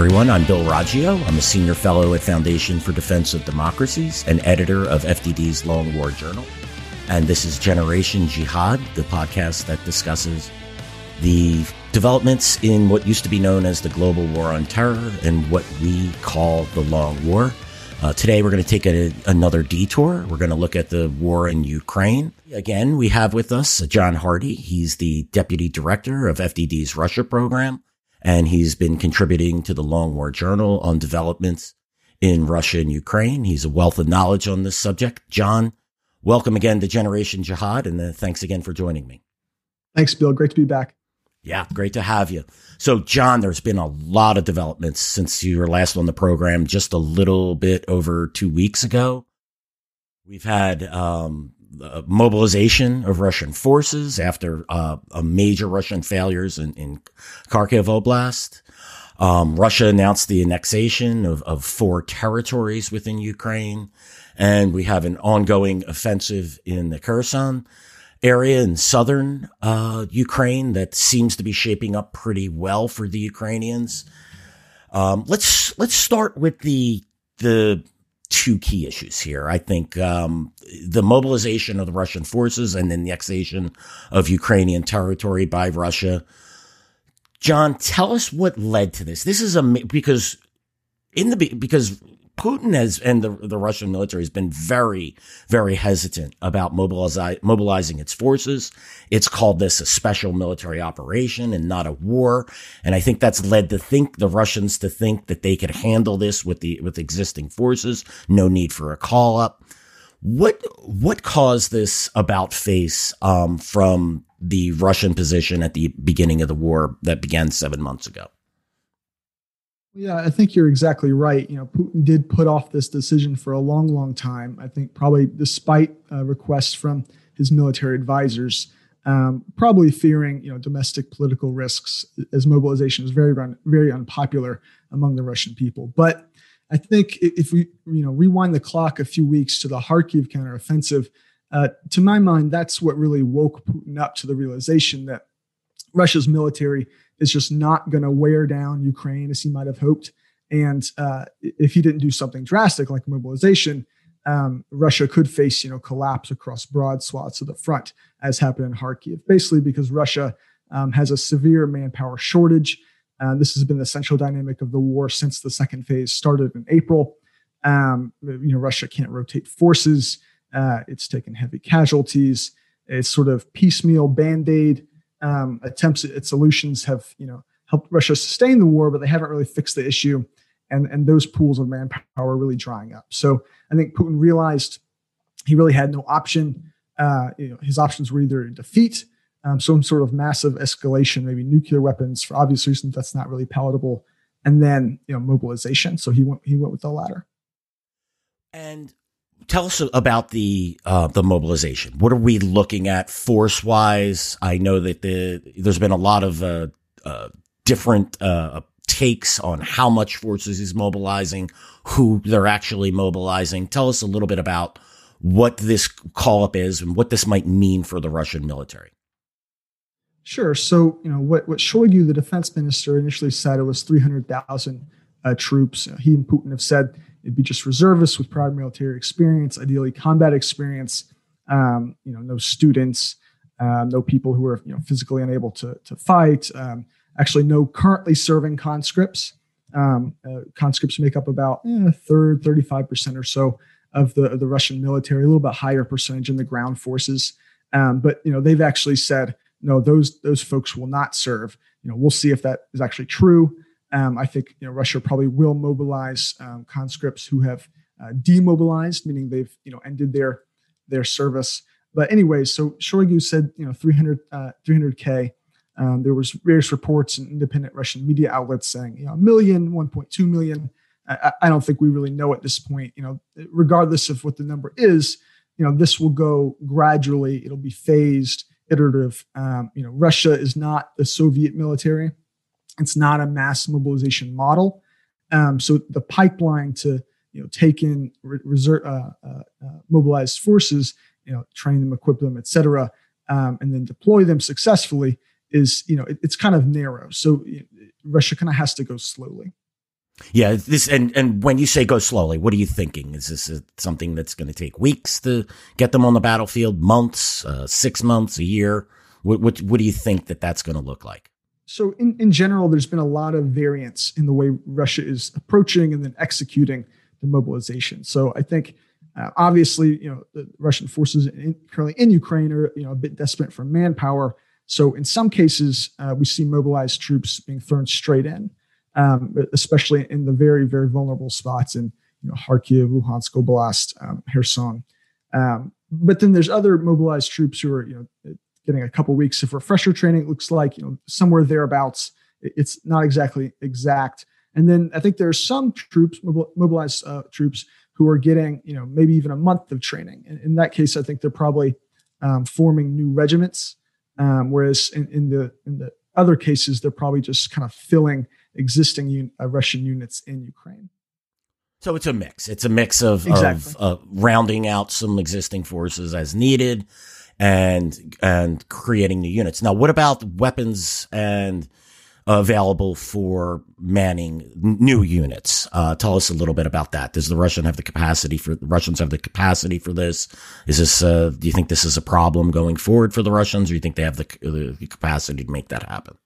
everyone. I'm Bill Roggio. I'm a senior fellow at Foundation for Defense of Democracies and editor of FDD's Long War Journal. And this is Generation Jihad, the podcast that discusses the developments in what used to be known as the global war on terror and what we call the Long War. Uh, today, we're going to take a, another detour. We're going to look at the war in Ukraine. Again, we have with us John Hardie. He's the deputy director of FDD's Russia program and he's been contributing to the Long War Journal on developments in Russia and Ukraine. He's a wealth of knowledge on this subject. John, welcome again to Generation Jihad, and uh, thanks again for joining me. Thanks, Bill. Great to be back. Yeah, great to have you. So, John, there's been a lot of developments since you were last on the program, just a little bit over two weeks ago. We've had um, uh, mobilization of Russian forces after uh, a major Russian failures in, in Kharkiv Oblast. Um, Russia announced the annexation of, of four territories within Ukraine, and we have an ongoing offensive in the Kherson area in southern uh, Ukraine that seems to be shaping up pretty well for the Ukrainians. Um, let's let's start with the the two key issues here. I think um, the mobilization of the Russian forces and then the annexation of Ukrainian territory by Russia. John, tell us what led to this. This is a because in the because Putin has and the, the Russian military has been very, very hesitant about mobilize, mobilizing its forces. It's called this a special military operation and not a war. And I think that's led to think the Russians to think that they could handle this with the with existing forces. No need for a call up. What what caused this about face um, from the Russian position at the beginning of the war that began seven months ago? Yeah, I think you're exactly right. You know, Putin did put off this decision for a long, long time. I think probably despite uh, requests from his military advisors, um, probably fearing you know domestic political risks, as mobilization is very, very unpopular among the Russian people. But I think if we you know rewind the clock a few weeks to the Kharkiv counteroffensive, uh, to my mind, that's what really woke Putin up to the realization that Russia's military is just not going to wear down Ukraine as he might have hoped. And uh, if he didn't do something drastic like mobilization, um, Russia could face, you know, collapse across broad swaths of the front, as happened in Kharkiv. Basically, because Russia um, has a severe manpower shortage. Uh, this has been the central dynamic of the war since the second phase started in April. Um, you know, Russia can't rotate forces. Uh, it's taken heavy casualties. It's sort of piecemeal band aid um, attempts at solutions have you know helped Russia sustain the war, but they haven't really fixed the issue, and and those pools of manpower are really drying up. So I think Putin realized he really had no option. Uh, you know, his options were either defeat, um, some sort of massive escalation, maybe nuclear weapons for obvious reasons that's not really palatable, and then you know mobilization. So he went he went with the latter. And tell us about the uh, the mobilization. What are we looking at force wise? I know that the there's been a lot of uh, uh, different uh, takes on how much forces he's mobilizing, who they're actually mobilizing. Tell us a little bit about what this call up is and what this might mean for the Russian military. Sure. So you know what what Shoigu, the defense minister, initially said it was three hundred thousand uh, troops. He and Putin have said It'd be just reservists with prior military experience, ideally combat experience. Um, you know, no students, um, no people who are you know physically unable to to fight. Um, actually, no currently serving conscripts. Um, uh, conscripts make up about eh, a third, thirty five percent or so of the of the Russian military. A little bit higher percentage in the ground forces. Um, but you know, they've actually said no; those those folks will not serve. You know, we'll see if that is actually true. Um, I think you know, Russia probably will mobilize um, conscripts who have uh, demobilized, meaning they've you know ended their their service. But anyway, so Shoigu said you know 300 uh, 300k. Um, there was various reports in independent Russian media outlets saying you know a million, 1.2 million. I, I don't think we really know at this point. You know, regardless of what the number is, you know this will go gradually. It'll be phased, iterative. Um, you know, Russia is not the Soviet military it's not a mass mobilization model. Um, so the pipeline to you know take in reserve uh, uh, uh, mobilized forces, you know, train them, equip them, et cetera, um, and then deploy them successfully is you know it, it's kind of narrow. So Russia kind of has to go slowly. Yeah, this and and when you say go slowly, what are you thinking? Is this a, something that's going to take weeks to get them on the battlefield, months, uh, six months, a year? What, what what do you think that that's going to look like? So in in general, there's been a lot of variance in the way Russia is approaching and then executing the mobilization. So I think. Uh, obviously, you know the Russian forces in, currently in Ukraine are you know a bit desperate for manpower. So in some cases, uh, we see mobilized troops being thrown straight in um, especially in the very, very vulnerable spots in you know, Kharkiv, Luhansk Oblast, um, Kherson. Um, but then there's other mobilized troops who are you know getting a couple weeks of refresher training. It looks like you know somewhere thereabouts. It's not exactly exact. And then I think there are some troops, mobilized uh, troops, who are getting you know maybe even a month of training. And in that case, I think they're probably um, forming new regiments. Um, whereas in, in the in the other cases, they're probably just kind of filling existing un- uh, Russian units in Ukraine. So it's a mix. It's a mix of, exactly. of uh, rounding out some existing forces as needed, and and creating new units. Now, what about weapons and available for manning new units? Uh, tell us a little bit about that. Does the Russian have the capacity for the Russians have the capacity for this? Is this uh, do you think this is a problem going forward for the Russians, or do you think they have the, the capacity to make that happen?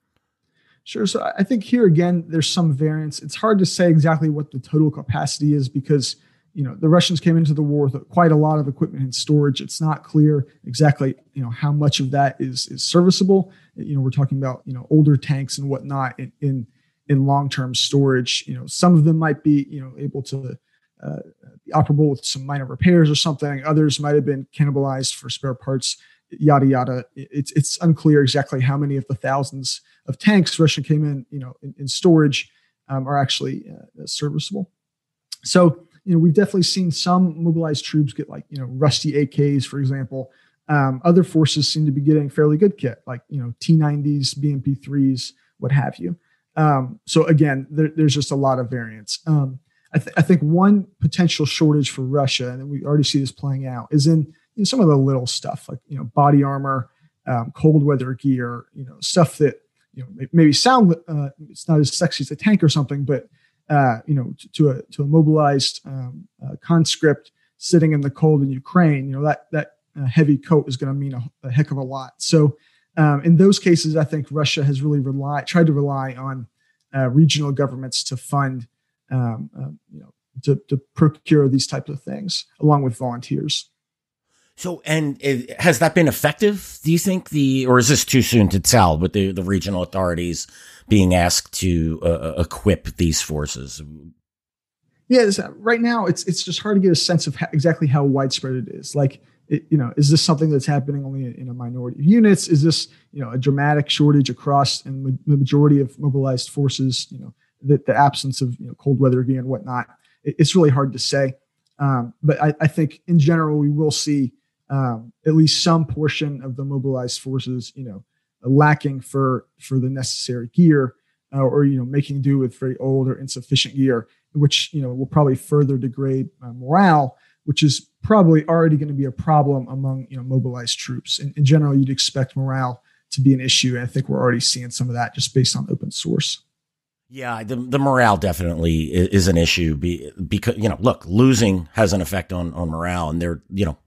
Sure. So I think here again, there's some variance. It's hard to say exactly what the total capacity is because you know the Russians came into the war with quite a lot of equipment and storage. It's not clear exactly you know how much of that is is serviceable. You know, we're talking about you know older tanks and whatnot in in, in long term storage. You know, some of them might be you know able to uh, be operable with some minor repairs or something. Others might have been cannibalized for spare parts. Yada yada. It's it's unclear exactly how many of the thousands of tanks Russia came in, you know, in, in storage um, are actually uh, serviceable. So, you know, we've definitely seen some mobilized troops get like, you know, rusty AKs, for example. Um, other forces seem to be getting fairly good kit, like, you know, T90s, BMP3s, what have you. Um, so again, there, there's just a lot of variance. Um, I, th- I, think one potential shortage for Russia, and we already see this playing out, is in, in some of the little stuff like you know body armor, um, cold weather gear, you know stuff that you know maybe sound uh, it's not as sexy as a tank or something, but uh, you know to, to, a to a mobilized um, uh, conscript sitting in the cold in Ukraine, you know that that uh, heavy coat is going to mean a, a, heck of a lot. So um, in those cases, I think Russia has really relied tried to rely on uh, regional governments to fund um, uh, you know to, to procure these types of things along with volunteers. So, and it, has that been effective? Do you think the, or is this too soon to tell? With the the regional authorities being asked to uh, uh equip these forces. Yes, right now it's it's just hard to get a sense of how, exactly how widespread it is. Like, it, you know, is this something that's happening only in a minority of units? Is this you know a dramatic shortage across in the majority of mobilized forces? You know, the, the absence of you know, cold weather gear and whatnot. It, it's really hard to say. Um, but I, I think in general we will see um, at least some portion of the mobilized forces, you know, lacking for for the necessary gear, uh, or you know, making do with very old or insufficient gear, which you know will probably further degrade uh, morale, which is probably already going to be a problem among you know mobilized troops. In, in general, you'd expect morale to be an issue, and I think we're already seeing some of that just based on open source. Yeah, the the morale definitely is an issue because you know, look, losing has an effect on on morale, and they're you know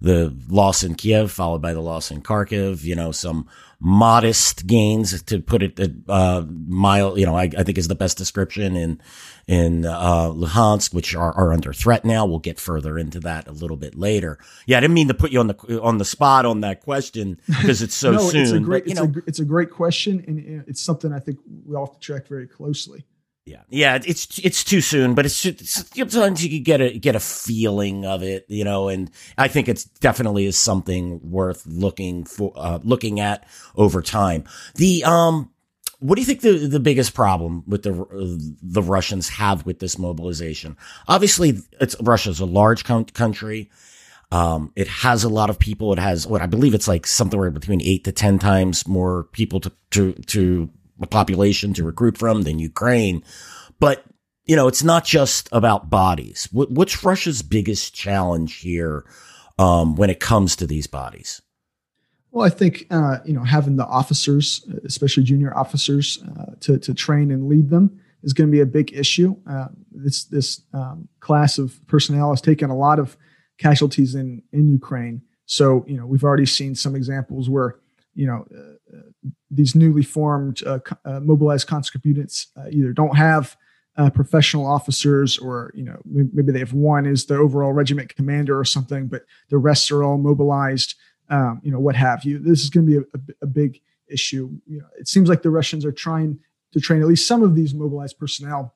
the loss in Kiev, followed by the loss in Kharkiv, you know, some modest gains to put it at, uh, mile, you know, I, I, think is the best description in, in, uh, Luhansk, which are, are under threat now. We'll get further into that a little bit later. Yeah. I didn't mean to put you on the, on the spot on that question because it's so no, soon. It's a great, but, it's, know, a, it's a great question. And it's something I think we all have to track very closely. Yeah, yeah, it's it's too soon, but it's, it's sometimes you get a get a feeling of it, you know, and I think it's definitely is something worth looking for, uh, looking at over time. The um, what do you think the the biggest problem with the the Russians have with this mobilization? Obviously, it's Russia's a large country. Um, it has a lot of people. It has what I believe it's like somewhere between eight to ten times more people to to to a population to recruit from than Ukraine. But, you know, it's not just about bodies. what's Russia's biggest challenge here um, when it comes to these bodies? Well, I think uh, you know having the officers, especially junior officers, uh, to to train and lead them is going to be a big issue. Uh, this this um, class of personnel has taken a lot of casualties in in Ukraine. So you know we've already seen some examples where you know uh, uh these newly formed uh, mobilized conscript units either don't have professional officers or you know maybe they have one is the overall regiment commander or something, but the rest are all mobilized. Um, you know what have you. This is going to be a, a, a big issue. You know, it seems like the Russians are trying to train at least some of these mobilized personnel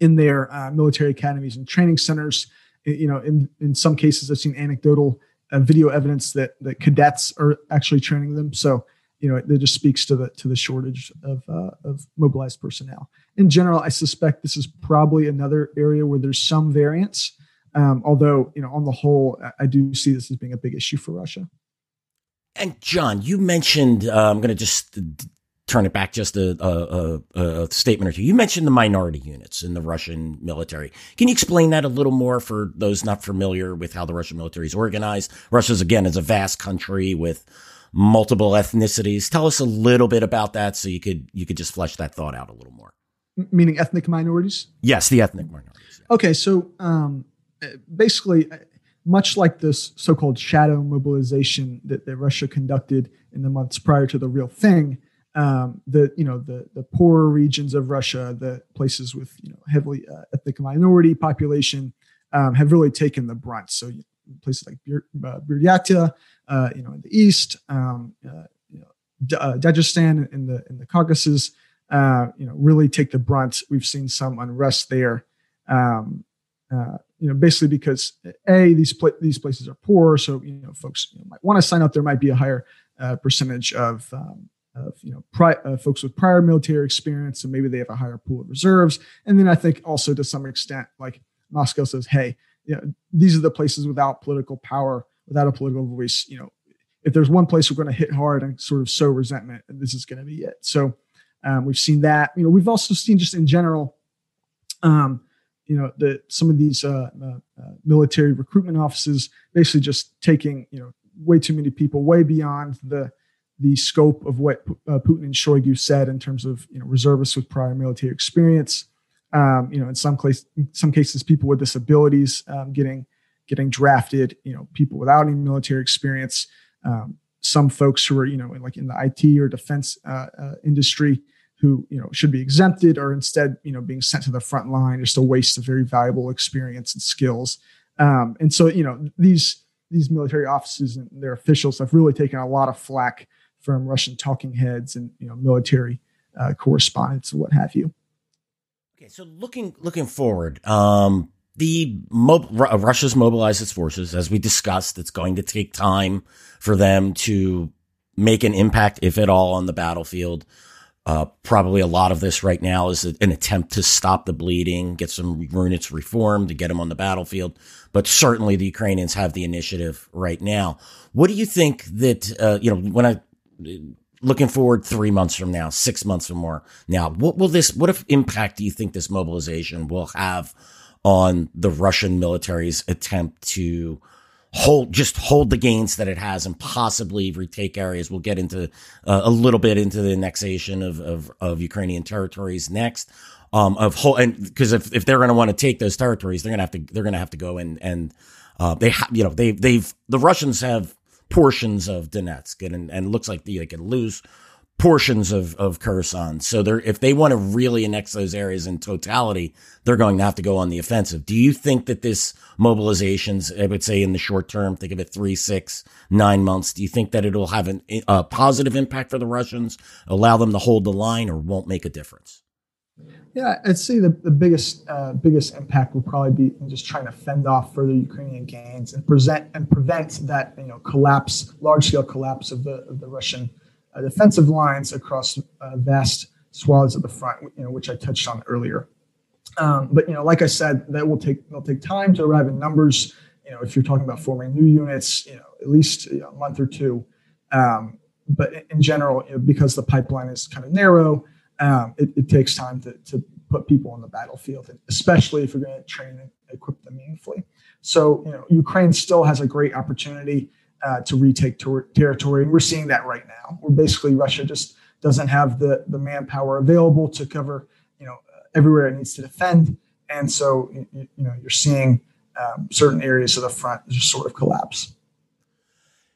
in their uh, military academies and training centers. You know, in in some cases, I've seen anecdotal uh, video evidence that that cadets are actually training them. So you know, it, just speaks to the to the shortage of uh, of mobilized personnel. In general, I suspect this is probably another area where there's some variance. Um, although, you know, on the whole, I do see this as being a big issue for Russia. And John, you mentioned uh, I'm going to just turn it back just a, a, a, a, statement or two. You mentioned the minority units in the Russian military. Can you explain that a little more for those not familiar with how the Russian military is organized? Russia's again is a vast country with multiple ethnicities. Tell us a little bit about that, so you could you could just flesh that thought out a little more. Meaning ethnic minorities? Yes, the ethnic minorities. Yeah. Okay, so um, basically, much like this so-called shadow mobilization that, that Russia conducted in the months prior to the real thing, um, the you know the the poorer regions of Russia, the places with you know heavily uh, ethnic minority population, um, have really taken the brunt. So places like uh, Buryatia, uh, you know, in the east, um, uh, you know, D- uh, Dagestan in the in the Caucasus, uh, you know, really take the brunt. We've seen some unrest there. Um, you know, basically because a these these places are poor, so you know folks you know, might want to sign up. There might be a higher percentage of um, of you know pri- uh, folks with prior military experience, and maybe they have a higher pool of reserves. And then I think also to some extent, like Moscow says, hey, you know, these are the places without political power, without a political voice. You know, if there's one place we're going to hit hard and sort of sow resentment, and this is going to be it. So um, we've seen that. You know, we've also seen just in general. Um, you know the some of these uh, uh, uh, military recruitment offices basically just taking you know way too many people way beyond the the scope of what uh, Putin and Shoigu said in terms of you know reservists with prior military experience. Um, you know, in some case, in some cases, people with disabilities um, getting getting drafted. You know, people without any military experience. Um, some folks who are you know like in the IT or defense uh, uh, industry who you know should be exempted or instead you know being sent to the front line just a waste of very valuable experience and skills um, and so you know these these military offices and their officials have really taken a lot of flack from russian talking heads and you know military uh, correspondents and what have you okay so looking looking forward um the Mo- Russia's mobilized its forces, as we discussed. It's going to take time for them to make an impact, if at all, on the battlefield. Uh, probably a lot of this right now is an attempt to stop the bleeding, get some units reformed to get them on the battlefield. But certainly the Ukrainians have the initiative right now. What do you think that, uh, you know, when I, looking forward three months from now, six months or more now, what will this, what if impact do you think this mobilization will have on the Russian military's attempt to hold just hold the gains that it has and possibly retake areas. We'll get into uh, a little bit into the annexation of of, of Ukrainian territories next. Um, of whole and because if, if they're going to want to take those territories, they're going to have to they're going to have to go and and uh, they have you know they've, they've the Russians have portions of Donetsk and and looks like they, could lose portions of, of Kherson. So they're, if they want to really annex those areas in totality, they're going to have to go on the offensive. Do you think that this mobilizations, I would say in the short term, think of it three, six, nine months, do you think that it'll have an, a positive impact for the Russians, allow them to hold the line or won't make a difference? Yeah, I'd say the, the biggest uh, biggest impact will probably be in just trying to fend off further Ukrainian gains and present and prevent that you know collapse, large scale collapse of the of the Russian uh, defensive lines across uh, vast swaths of the front, you know, which I touched on earlier. Um, but you know, like I said, that will take will take time to arrive in numbers. You know, if you're talking about forming new units, you know, at least you know, a month or two. Um, but in general, you know, because the pipeline is kind of narrow, um, it, it, takes time to, to put people on the battlefield, especially if you're going to train and equip them meaningfully. So, you know, Ukraine still has a great opportunity uh, to retake ter- territory. And we're seeing that right now. Where basically Russia just doesn't have the the manpower available to cover you know everywhere it needs to defend. And so, you, you know, you're seeing um, certain areas of the front just sort of collapse.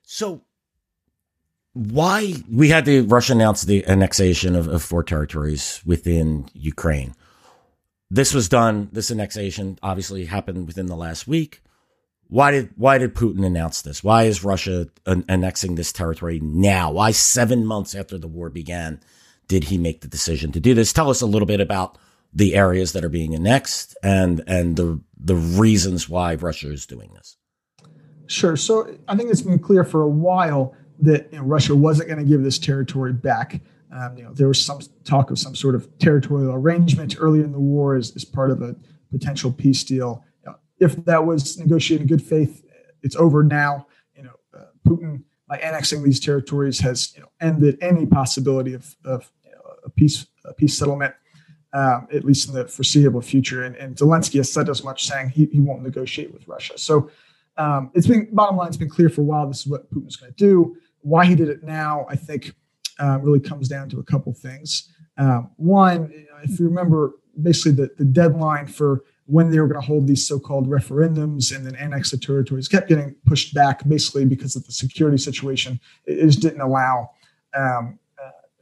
So, why we had the Russia announce the annexation of, of four territories within Ukraine? This was done. This annexation obviously happened within the last week. Why did why did Putin announce this? Why is Russia an- annexing this territory now? Why seven months after the war began did he make the decision to do this? Tell us a little bit about the areas that are being annexed and and the the reasons why Russia is doing this. Sure. So I think it's been clear for a while that you know, Russia wasn't going to give this territory back. Um, you know, there was some talk of some sort of territorial arrangement earlier in the war as, as part of a potential peace deal. You know, if that was negotiated in good faith, it's over now. You know, uh, Putin by annexing these territories has you know, ended any possibility of, of you know, a peace a peace settlement um, at least in the foreseeable future. And, and Zelensky has said as much, saying he, he won't negotiate with Russia. So um, it's been bottom line. It's been clear for a while. This is what Putin's going to do. Why he did it now, I think, uh, really comes down to a couple things. Um, one, if you remember, basically the, the deadline for when they were going to hold these so-called referendums and then annex the territories kept getting pushed back, basically because of the security situation. It, just didn't allow um,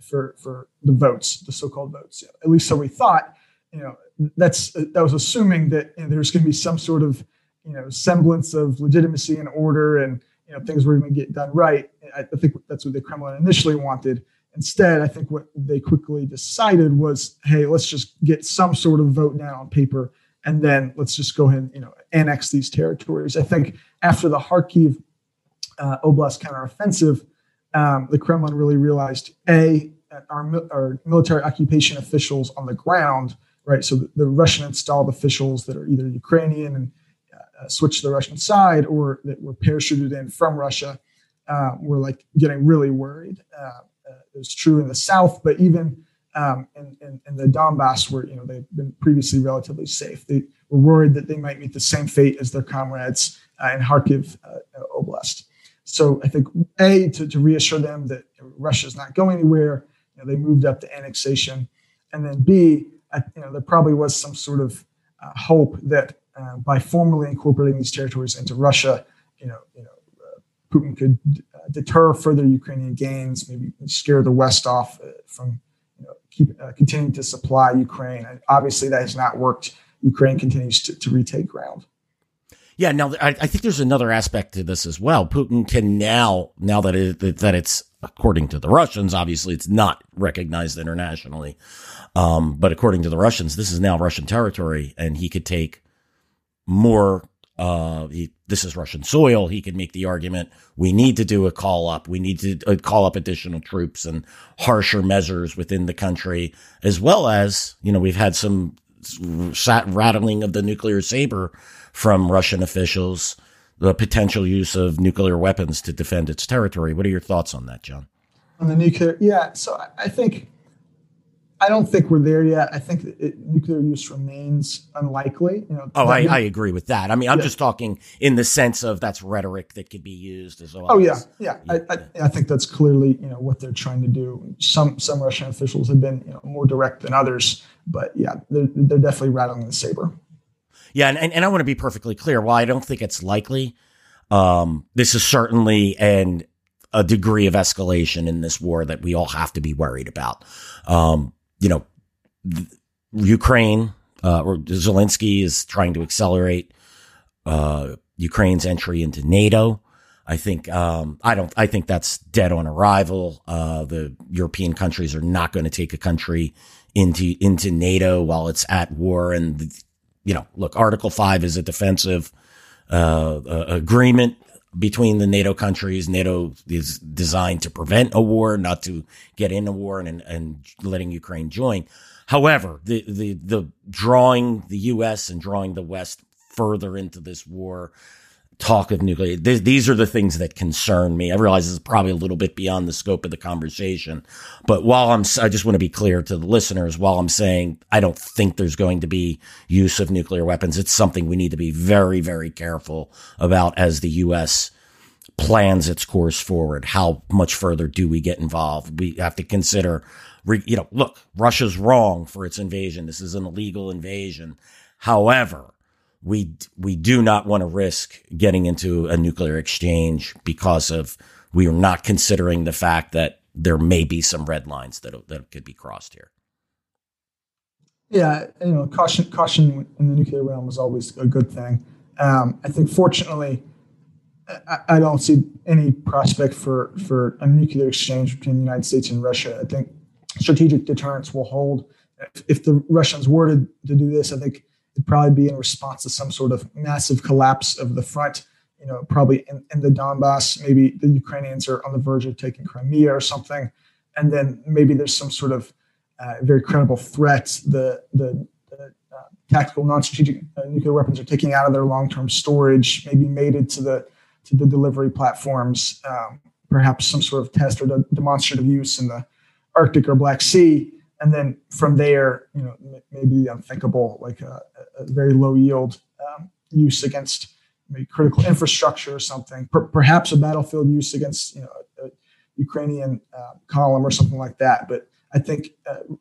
for for the votes, the so-called votes. At least so we thought. You know, that's that was assuming that you know, there's going to be some sort of you know semblance of legitimacy and order, and you know things were going to get done right. I, think that's what the Kremlin initially wanted. Instead, I think what they quickly decided was, hey, let's just get some sort of vote down on paper, and then let's just go ahead and you know annex these territories. I think after the Kharkiv uh, Oblast counteroffensive, um, the Kremlin really realized a our, our military occupation officials on the ground, right? So the, the Russian installed officials that are either Ukrainian and uh, switched to the Russian side or that were parachuted in from Russia uh, were like getting really worried. Uh, uh it was true in the south, but even um, in, in, in, the Donbass, where you know they've been previously relatively safe, they were worried that they might meet the same fate as their comrades in Kharkiv Oblast. So I think a to, to reassure them that Russia is not going anywhere, you know, they moved up to annexation, and then B, you know, there probably was some sort of hope that uh, by formally incorporating these territories into Russia, you know, you know, uh, Putin could uh, deter further Ukrainian gains, maybe scare the West off uh, from you know, keep uh, continuing to supply Ukraine. And obviously, that has not worked. Ukraine continues to, to retake ground. Yeah, now I, I, think there's another aspect to this as well. Putin can now, now that it, that it's according to the Russians, obviously it's not recognized internationally, um, but according to the Russians, this is now Russian territory, and he could take more. Uh, he, this is Russian soil. He could make the argument we need to do a call up. We need to uh, call up additional troops and harsher measures within the country, as well as you know we've had some rattling of the nuclear saber from Russian officials the potential use of nuclear weapons to defend its territory. What are your thoughts on that, John? On the nuclear, yeah. So I think I don't think we're there yet. I think it, nuclear use remains unlikely. You know, oh, I, I, agree with that. I mean, I'm yeah. just talking in the sense of that's rhetoric that could be used as well. Oh yeah, yeah. yeah. I, I, I, think that's clearly you know what they're trying to do. Some some Russian officials have been you know more direct than others, but yeah, they're, they're definitely rattling the saber. Yeah, and, and I want to be perfectly clear. While I don't think it's likely, um, this is certainly an a degree of escalation in this war that we all have to be worried about. Um, you know, Ukraine uh, or Zelensky is trying to accelerate uh, Ukraine's entry into NATO. I think um, I don't. I think that's dead on arrival. Uh, the European countries are not going to take a country into into NATO while it's at war, and you know, look, Article 5 is a defensive uh, uh, agreement between the NATO countries. NATO is designed to prevent a war, not to get in a war and, and letting Ukraine join. However, the, the, the drawing the U.S. and drawing the West further into this war talk of nuclear. Th- these are the things that concern me. I realize this is probably a little bit beyond the scope of the conversation, but while I'm, I just want to be clear to the listeners, while I'm saying I don't think there's going to be use of nuclear weapons, it's something we need to be very, very careful about as the U.S. plans its course forward. How much further do we get involved? We have to consider, you know, look, Russia's wrong for its invasion. This is an illegal invasion. However, we we do not want to risk getting into a nuclear exchange because of we are not considering the fact that there may be some red lines that that could be crossed here. Yeah, you know, caution caution in the nuclear realm is always a good thing. Um, I think, fortunately, I, I, don't see any prospect for for a nuclear exchange between the United States and Russia. I think strategic deterrence will hold. If, if the Russians were to, to do this, I think it'd probably be in response to some sort of massive collapse of the front. You know, probably in, in the Donbass. Maybe the Ukrainians are on the verge of taking Crimea or something, and then maybe there's some sort of uh, very credible threat. The the, the uh, tactical non-strategic uh, nuclear weapons are taking out of their long-term storage, maybe mated to the to the delivery platforms. Um, perhaps some sort of test or de- demonstrative use in the Arctic or Black Sea and then from there, you know, maybe unthinkable, like a, a very low yield um, use against maybe critical infrastructure or something, per- perhaps a battlefield use against, you know, a, a Ukrainian uh, column or something like that. But I think uh,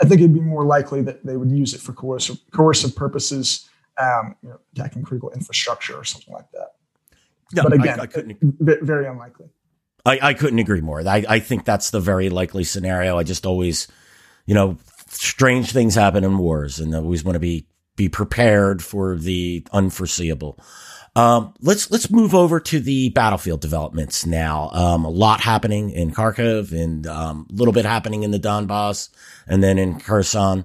I think it'd be more likely that they would use it for coercive, coercive purposes, um, you know, attacking critical infrastructure or something like that. No, but again, I, I very unlikely. I, I couldn't agree more. I, I think that's the very likely scenario. I just always you know, strange things happen in wars and always want to be, be prepared for the unforeseeable. Um, let's, let's move over to the battlefield developments now. Um, a lot happening in Kharkov, and, um, a little bit happening in the Donbass and then in Kherson.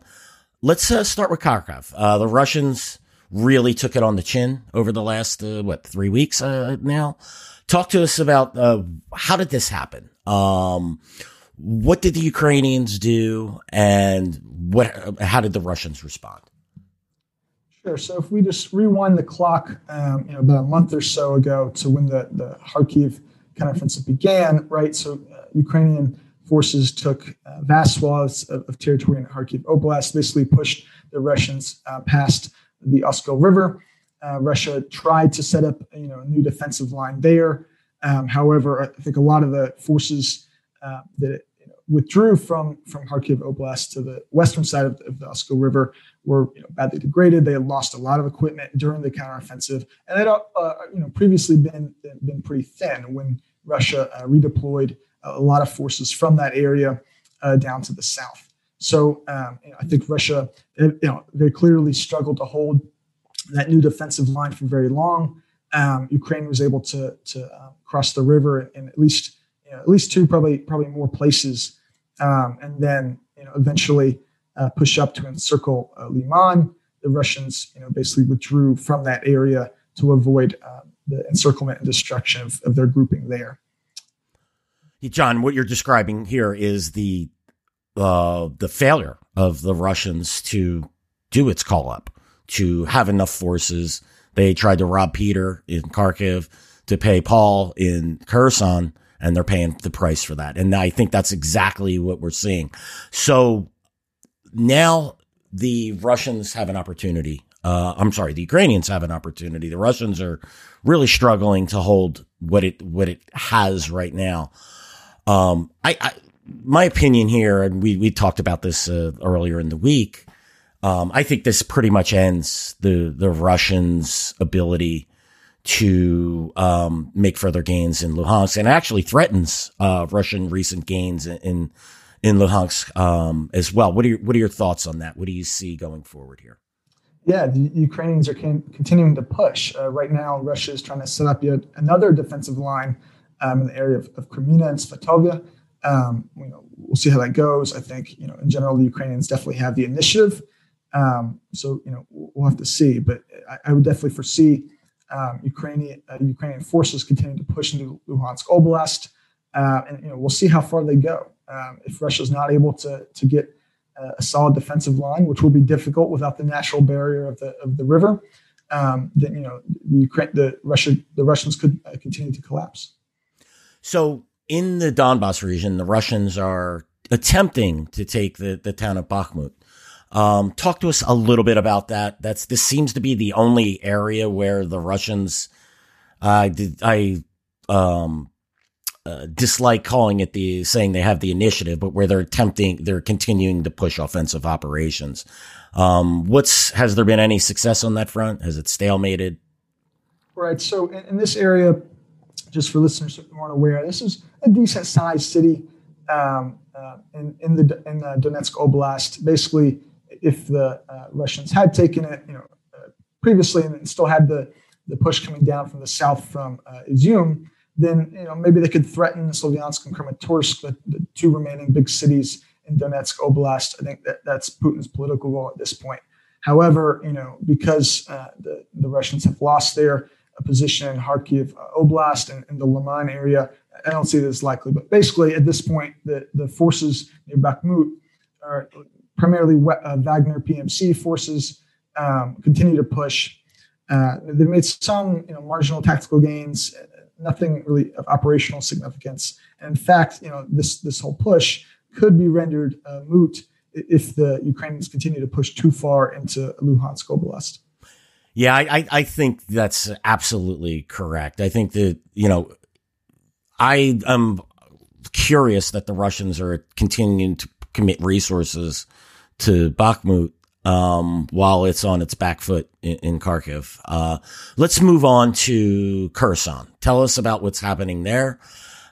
Let's uh, start with Kharkov. Uh, the Russians really took it on the chin over the last, uh, what, three weeks, uh, now. Talk to us about, uh, how did this happen? What did the Ukrainians do, and what? How did the Russians respond? Sure. So if we just rewind the clock, um, you know, about a month or so ago to when the the Kharkiv counteroffensive began, right? So uh, Ukrainian forces took uh, vast swaths of, of, territory in Kharkiv Oblast, basically pushed the Russians uh, past the Oskol River. Uh, Russia tried to set up, you know, a new defensive line there. Um, however, I think a lot of the forces uh, that withdrew from from Kharkiv Oblast to the western side of, of the Oskol River were you know, badly degraded. They had lost a lot of equipment during the counteroffensive, and it uh, you know previously been been pretty thin when Russia uh, redeployed a lot of forces from that area uh, down to the south. So um, you know, I think Russia you know very clearly struggled to hold that new defensive line for very long. Um, Ukraine was able to to uh, cross the river in, in at least you know, at least two, probably probably more places um, and then you know eventually uh, push up to encircle uh, Liman. The Russians, you know, basically withdrew from that area to avoid uh, the encirclement and destruction of, of their grouping there. John, what you're describing here is the uh, the failure of the Russians to do its call up, to have enough forces. They tried to rob Peter in Kharkiv, to pay Paul in Kherson, and they're paying the price for that. And I think that's exactly what we're seeing. So now the Russians have an opportunity. Uh, I'm sorry, the Ukrainians have an opportunity. The Russians are really struggling to hold what it what it has right now. Um, I, I my opinion here, and we we talked about this uh, earlier in the week. Um, I think this pretty much ends the the Russians' ability to um, make further gains in Luhansk and actually threatens uh, Russian recent gains in in Luhansk um, as well. What are your, what are your thoughts on that? What do you see going forward here? Yeah, the Ukrainians are can, continuing to push. Uh, right now, Russia is trying to set up yet another defensive line um, in the area of, of Kreminna and Svatove. Um, you know, we'll see how that goes. I think you know, in general, the Ukrainians definitely have the initiative. Um, so you know, we'll have to see. But I, I would definitely foresee um, Ukrainian uh, Ukrainian forces continue to push into Luhansk Oblast, uh, and you know we'll see how far they go. Um, if Russia is not able to to get uh, a solid defensive line, which will be difficult without the natural barrier of the of the river, um, then you know the Ukraine, the Russia, the Russians could uh, continue to collapse. So in the Donbass region, the Russians are attempting to take the the town of Bakhmut. Um, talk to us a little bit about that. That's this seems to be the only area where the Russians. Uh, did, I um, uh, dislike calling it the saying they have the initiative, but where they're attempting, they're continuing to push offensive operations. Um, what's has there been any success on that front? Has it stalemated? Right. So in, in this area, just for listeners who aren't aware, this is a decent sized city um, uh, in, in the in the Donetsk Oblast. Basically, if the uh, Russians had taken it, you know, uh, previously and still had the the push coming down from the south from uh, Izium, then you know maybe they could threaten Slovyansk and Kramatorsk, the, the two remaining big cities in Donetsk Oblast. I think that that's Putin's political goal at this point. However, you know because uh, the the Russians have lost their position in Kharkiv uh, Oblast and in the Liman area, I don't see this likely. But basically, at this point, the the forces near Bakhmut are primarily uh, Wagner PMC forces um, continue to push. Uh, they've made some you know marginal tactical gains nothing really of operational significance. And in fact, you know, this this whole push could be rendered uh, moot if the Ukrainians continue to push too far into Luhansk Oblast. Yeah, I, I think that's absolutely correct. I think that, you know, I am curious that the Russians are continuing to commit resources to Bakhmut um, while it's on its back foot in, in Kharkiv. Uh, let's move on to Kherson. Tell us about what's happening there.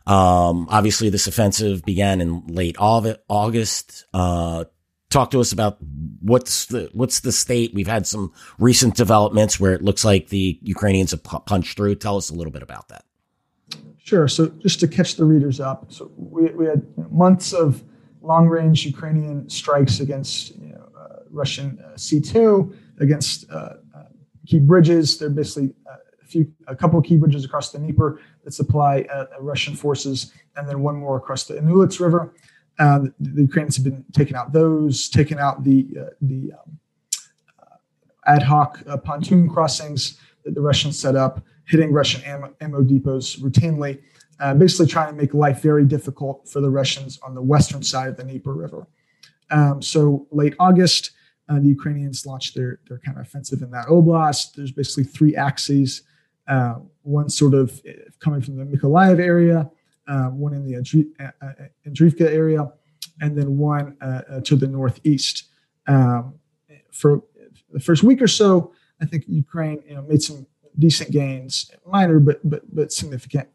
Um, obviously, this offensive began in late August. Uh, talk to us about what's the what's the state. We've had some recent developments where it looks like the Ukrainians have punched through. Tell us a little bit about that. Sure. So, just to catch the readers up, so we, we had months of long range Ukrainian strikes against Russian uh, C2 against uh, uh, key bridges. They're basically a few, a couple of key bridges across the Dnieper that supply Russian forces, and then one more across the Inhulets River. the, the Ukrainians have been taking out those, taking out the the um, ad hoc pontoon crossings that the Russians set up, hitting Russian ammo, ammo depots routinely. Uh, basically trying to make life very difficult for the Russians on the western side of the Dnieper River. Um, so late August, uh, the Ukrainians launched their their kind of offensive in that oblast. There's basically three axes. Uh, one sort of uh, coming from the Mykolaiv area, uh, one in the uh, uh, area, and then one to the northeast. Um, for the first week or so, I think Ukraine you know made some decent gains, minor but but but significant.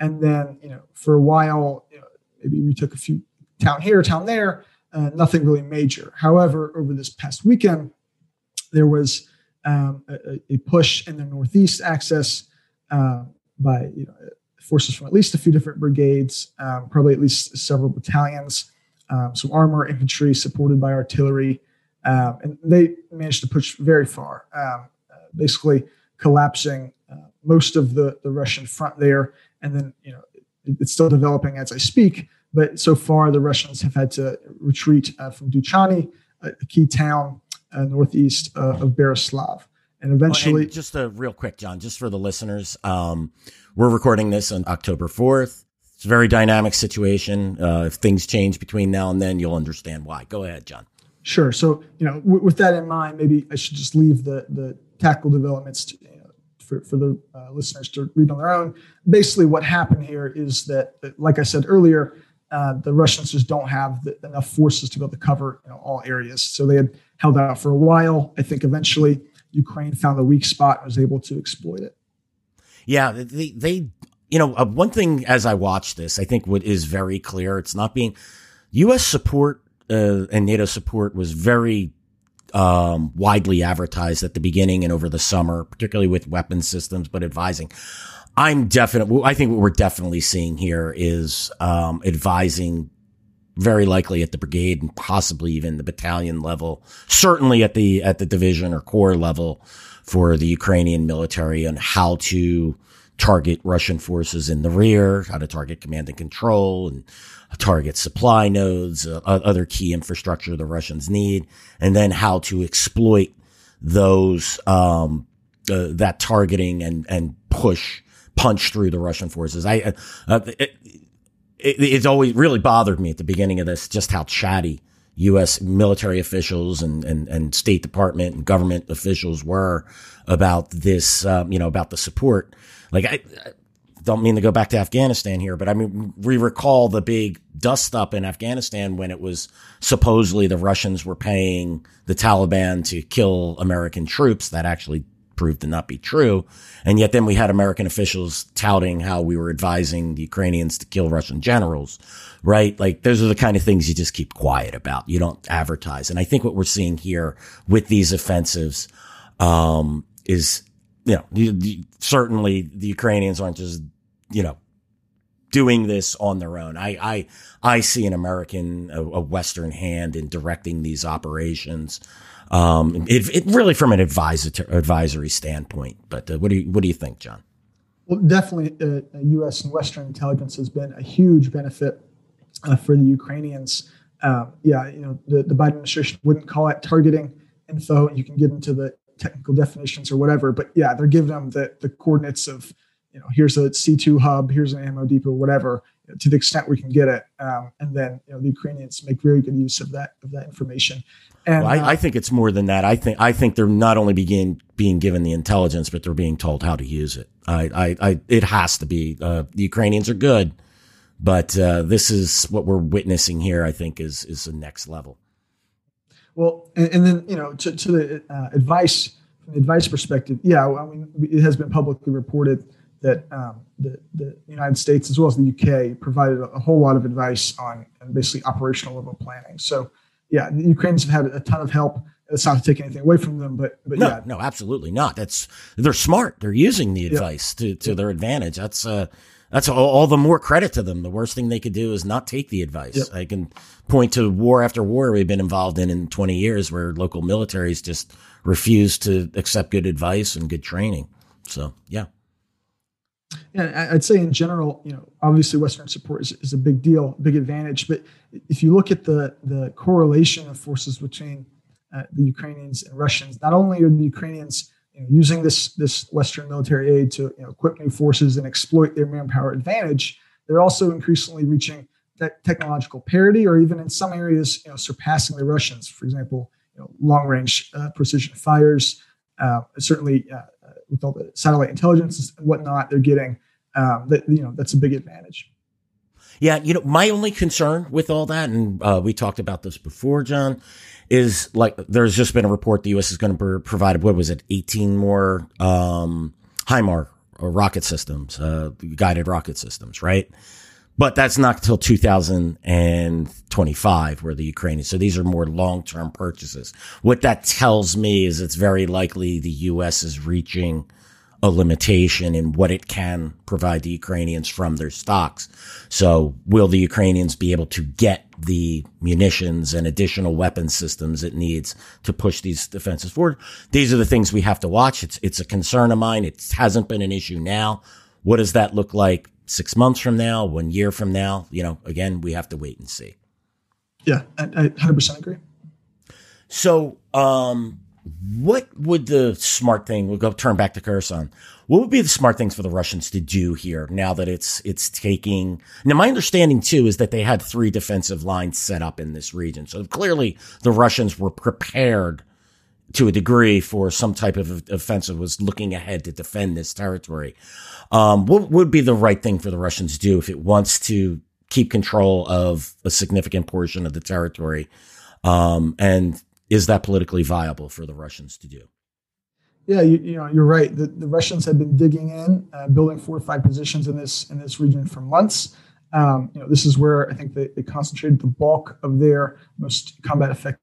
And then you know for a while, you know, maybe we took a few town here, town there uh, nothing really major. However, over this past weekend, there was um, a, a, push in the northeast axis uh, by you know, forces from at least a few different brigades, um, probably at least several battalions, um, some armor, infantry supported by artillery, um, and they managed to push very far, um, uh, basically collapsing uh, most of the, the Russian front there. And then you know it, it's still developing as I speak. But so far, the Russians have had to retreat uh, from Dudchany, a key town uh, northeast uh, of Berislav. And eventually, and just a real quick, John, just for the listeners, um, we're recording this on October 4th. It's a very dynamic situation. Uh, if things change between now and then, you'll understand why. Go ahead, John. Sure. So, you know, w- with that in mind, maybe I should just leave the the tactical developments to, for, for the uh, listeners to read on their own. Basically, what happened here is that, like I said earlier, uh, the Russians just don't have the, enough forces to be able to cover you know, all areas. So they had held out for a while. I think eventually Ukraine found a weak spot and was able to exploit it. Yeah, they, they you know, uh, one thing as I watch this, I think what is very clear, it's not being U.S. support uh, and NATO support was very um, widely advertised at the beginning and over the summer, particularly with weapon systems, but advising. I'm definitely, I think what we're definitely seeing here is um, advising very likely at the brigade and possibly even the battalion level, certainly at the at the division or corps level for the Ukrainian military on how to target Russian forces in the rear, how to target command and control and target supply nodes, uh, other key infrastructure the Russians need, and then how to exploit those um, uh, that targeting and and push punch through the Russian forces. I, uh, uh, it, it, it's always really bothered me at the beginning of this just how chatty U.S. military officials and, and, and State Department and government officials were about this, um, you know, about the support. Like I, don't mean to go back to Afghanistan here, but I mean, we recall the big dust up in Afghanistan when it was supposedly the Russians were paying the Taliban to kill American troops. That actually proved to not be true. And yet then we had American officials touting how we were advising the Ukrainians to kill Russian generals, right? Like those are the kind of things you just keep quiet about. You don't advertise. And I think what we're seeing here with these offensives, um, is, you know, you, you, certainly the Ukrainians aren't just, you know, doing this on their own. I, I, I see an American, a, a Western hand in directing these operations. Um, it, it really from an advisor, advisory standpoint. But uh, what do you what do you think, John? Well, definitely, uh, U.S. and Western intelligence has been a huge benefit uh, for the Ukrainians. Um, yeah, you know, the, the Biden administration wouldn't call it targeting info. You can get into the technical definitions or whatever, but yeah, they're giving them the, the coordinates of, you know, here's a C2 hub, here's an ammo depot, whatever, to the extent we can get it. Um, and then, you know, the Ukrainians make very good use of that, of that information. And, well, I, uh, I, think it's more than that. I think I think they're not only begin being given the intelligence, but they're being told how to use it. I, I, I it has to be. Uh, the Ukrainians are good, but uh, this is what we're witnessing here. I think is is the next level. Well, and, and then you know to, to the uh, advice from the advice perspective, yeah, I mean it has been publicly reported that um, the, the United States as well as the UK provided a, whole lot of advice on basically operational level planning. So yeah, the Ukrainians have had a ton of help. It's not to take anything away from them, but but no, yeah, no, absolutely not. That's they're smart. They're using the advice to to their advantage. That's uh that's all, all, the more credit to them. The worst thing they could do is not take the advice. Yep. I can point to war after war we've been involved in in 20 years where local militaries just refuse to accept good advice and good training. So, yeah. Yeah, I'd say in general, you know, obviously Western support is, is a big deal, big advantage. But if you look at the the correlation of forces between uh, the Ukrainians and Russians, not only are the Ukrainians you know, using this this Western military aid to you know, equip new forces and exploit their manpower advantage, they're also increasingly reaching that technological parity, or even in some areas, you know, surpassing the Russians. For example, you know, long range uh, precision fires. Uh, certainly, uh, with all the satellite intelligence and whatnot they're getting, um, that you know that's a big advantage. Yeah, you know, my only concern with all that, and uh, we talked about this before, John, is like there's just been a report the U.S. is going to provide what was it, 18 more um, HIMAR rocket systems, uh, guided rocket systems, right? but that's not until 2025 where the Ukrainians. So these are more long-term purchases. What that tells me is it's very likely the U.S. is reaching a limitation in what it can provide the Ukrainians from their stocks. So will the Ukrainians be able to get the munitions and additional weapon systems it needs to push these defenses forward? These are the things we have to watch. It's, it's a concern of mine. It hasn't been an issue now. What does that look like six months from now, one year from now, you know, again, we have to wait and see. Yeah, I, I 100% agree. So, um, what would the smart thing? We'll go turn back to Kherson. What would be the smart things for the Russians to do here now that it's it's taking? Now, my understanding too is that they had three defensive lines set up in this region, so clearly the Russians were prepared to a degree for some type of offensive. Was looking ahead to defend this territory. Um, what would be the right thing for the Russians to do if it wants to keep control of a significant portion of the territory? Um, and is that politically viable for the Russians to do? Yeah, you, you know, you're right. The, the, Russians have been digging in, uh, building fortified positions in this in this region for months. Um, you know, this is where I think they, they concentrated the bulk of their most combat effective,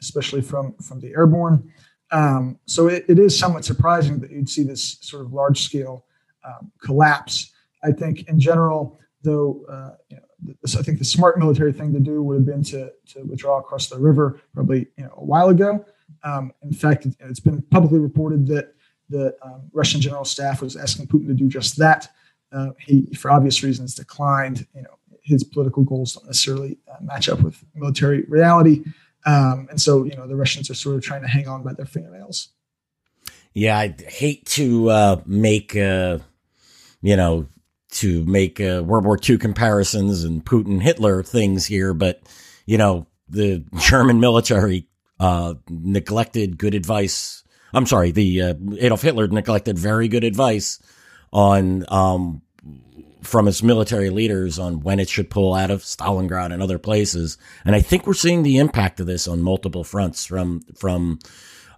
especially from from the airborne. Um, so it, it is somewhat surprising that you'd see this sort of large scale um, collapse. I think in general, though, uh, you know, this, I think the smart military thing to do would have been to, to withdraw across the river probably you know, a while ago. Um, in fact, it, has been publicly reported that the um, Russian general staff was asking Putin to do just that. Uh, he, for obvious reasons, declined. You know, his political goals don't necessarily uh, match up with military reality. Um, and so, you know, the Russians are sort of trying to hang on by their fingernails. Yeah, I hate to uh, make, uh, you know, to make uh, World War II comparisons and Putin Hitler things here, but you know, the German military uh, neglected good advice. I'm sorry, the uh, Adolf Hitler neglected very good advice on um, from its military leaders on when it should pull out of Stalingrad and other places. And I think we're seeing the impact of this on multiple fronts from from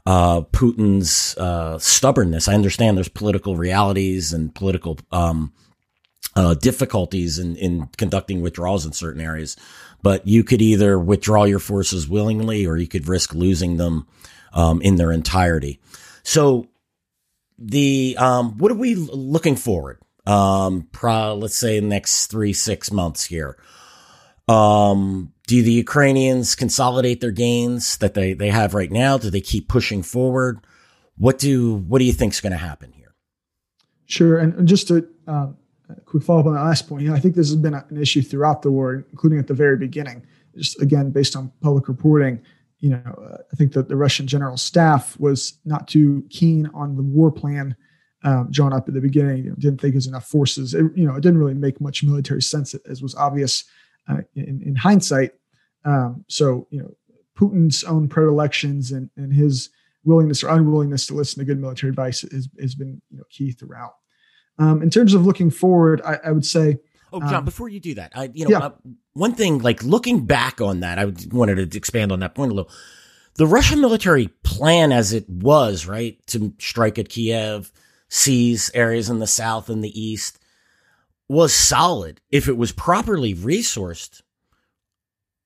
uh, Putin's uh, stubbornness. I understand there's political realities and political um, uh, difficulties in, in conducting withdrawals in certain areas, but you could either withdraw your forces willingly or you could risk losing them um, in their entirety. So the um, what are we looking forward? um, pro, let's say the next three, six months here. Um, do the Ukrainians consolidate their gains that they, they have right now? Do they keep pushing forward? What do, what do you think is going to happen here? Sure. And, just to, um, quick follow up on that last point, you know, I think this has been an issue throughout the war, including at the very beginning. Just again, based on public reporting, you know, uh, I think that the Russian general staff was not too keen on the war plan um, drawn up at the beginning. You know, didn't think was enough forces. It, you know, it didn't really make much military sense, as was obvious uh, in, in, hindsight. Um, so, you know, Putin's own predilections and, and his willingness or unwillingness to listen to good military advice has, has been you know, key throughout. Um, in terms of looking forward, I, I would say. Oh, John, um, before you do that, I, you know, yeah. uh, one thing, like looking back on that, I wanted to expand on that point a little. The Russian military plan as it was, right, to strike at Kiev, seize areas in the south and the east was solid. If it was properly resourced,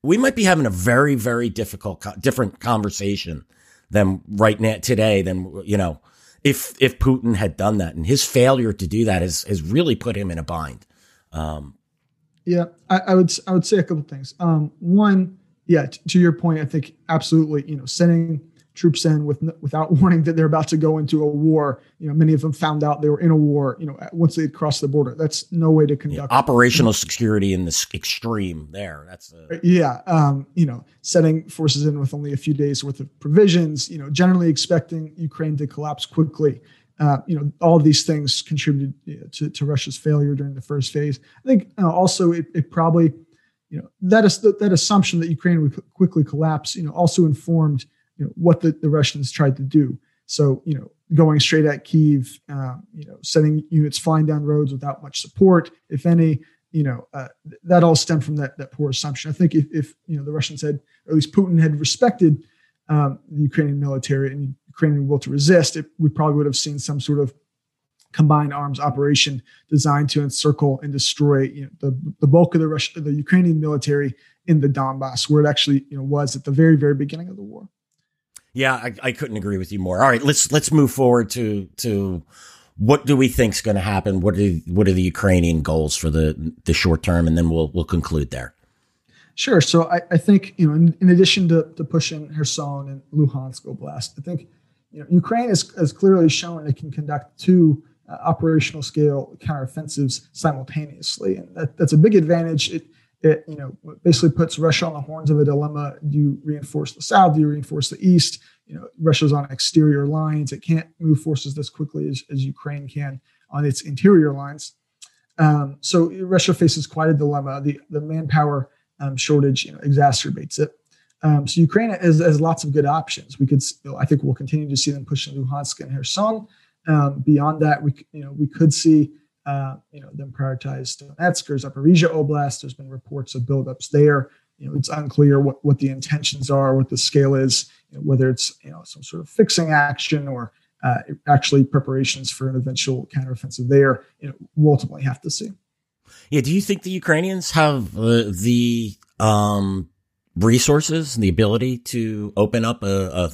we might be having a very, very difficult, different conversation than right now today than, you know, if, if Putin had done that and his failure to do that has, has really put him in a bind. Um, yeah, I, I, would, I would say a couple things. Um, one, yeah, t- to your point, I think absolutely, you know, sending troops in with without warning that they're about to go into a war. You know, many of them found out they were in a war. You know, once they crossed the border, that's no way to conduct yeah, operational security in this extreme. There, that's a- yeah. Um, you know, setting forces in with only a few days worth of provisions. You know, generally expecting Ukraine to collapse quickly. Uh, you know, all of these things contributed you know, to, to, Russia's failure during the first phase. I think uh, also it, it, probably, you know, that is that assumption that Ukraine would quickly collapse. You know, also informed you know, what the, the Russians tried to do. So, you know, going straight at Kiev, um, you know, sending units flying down roads without much support, if any, you know, uh, that all stemmed from that, that poor assumption. I think if, if, you know, the Russians had, or at least Putin had respected um, the Ukrainian military and Ukrainian will to resist, it, we probably would have seen some sort of combined arms operation designed to encircle and destroy you know, the, the bulk of the Russian, the Ukrainian military in the Donbass, where it actually you know was at the very, very beginning of the war. Yeah, I, I couldn't agree with you more. All right, let's let's move forward to to what do we think is going to happen? What are what are the Ukrainian goals for the the short term, and then we'll we'll conclude there. Sure. So I, I think you know, in, in addition to, to pushing Kherson and Luhansk Oblast, I think you know Ukraine has, has clearly shown it can conduct two uh, operational scale counteroffensives simultaneously, and that, that's a big advantage. It it you know basically puts Russia on the horns of a dilemma. Do you reinforce the south? Do you reinforce the east? You know, Russia's on exterior lines. It can't move forces as quickly as, as Ukraine can on its interior lines. Um, so Russia faces quite a dilemma. The the manpower um, shortage you know, exacerbates it. Um, so Ukraine has, has, lots of good options. We could, you know, I think, we'll continue to see them pushing Luhansk and Kherson. Um, beyond that, we you know we could see uh, you know, then prioritized Donetsk or Zaporizhia Oblast. There's been reports of buildups there. You know, it's unclear what, what the intentions are, what the scale is, you know, whether it's you know some sort of fixing action or uh, actually preparations for an eventual counteroffensive there. You know, we'll ultimately have to see. Yeah. Do you think the Ukrainians have uh, the um, resources and the ability to open up a, a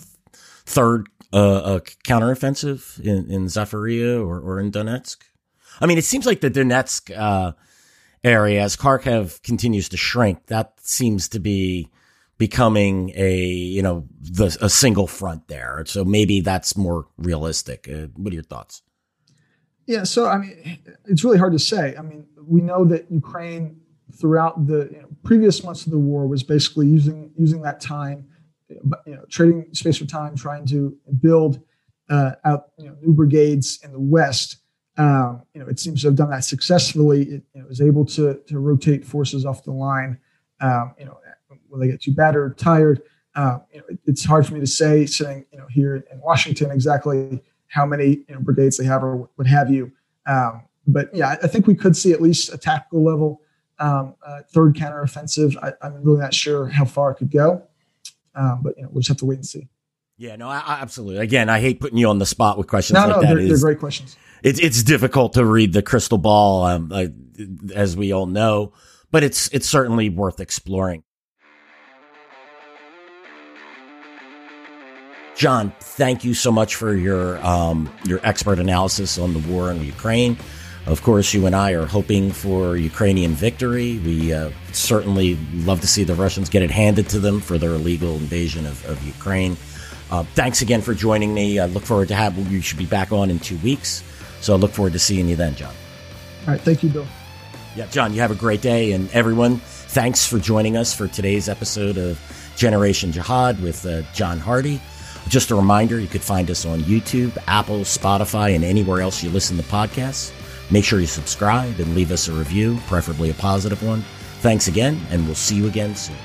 third uh, a counteroffensive in, in or, or in Donetsk? I mean, it seems like the Donetsk uh, area, as Kharkiv continues to shrink, that seems to be becoming a you know the a single front there. So maybe that's more realistic. Uh, what are your thoughts? Yeah, so I mean, it's really hard to say. I mean, we know that Ukraine throughout the you know, previous months of the war was basically using using that time, you know, trading space for time, trying to build uh, out you know, new brigades in the west um, you know, it seems to have done that successfully. It know, was able to to rotate forces off the line. Um, you know, when they get too battered or tired. Um, you know, it, it's hard for me to say sitting you know here in Washington exactly how many you know, brigades they have or what have you. Um, but yeah, I think we could see at least a tactical level um, uh, third counteroffensive. I, I'm really not sure how far it could go, um, but you know, we'll just have to wait and see. Yeah, no, I, I absolutely. Again, I hate putting you on the spot with questions no, like no, that. They're, they're great questions. It's it's difficult to read the crystal ball, um, as we all know, but it's it's certainly worth exploring. John, thank you so much for your um, your expert analysis on the war in Ukraine. Of course, you and I are hoping for Ukrainian victory. We uh, certainly love to see the Russians get it handed to them for their illegal invasion of, of Ukraine. Uh, thanks again for joining me. I look forward to having you. Should be back on in two weeks, so I look forward to seeing you then, John. All right, thank you, Bill. Yeah, John, you have a great day, and everyone, thanks for joining us for today's episode of Generation Jihad with uh, John Hardie. Just a reminder, you could find us on YouTube, Apple, Spotify, and anywhere else you listen to podcasts. Make sure you subscribe and leave us a review, preferably a positive one. Thanks again, and we'll see you again soon.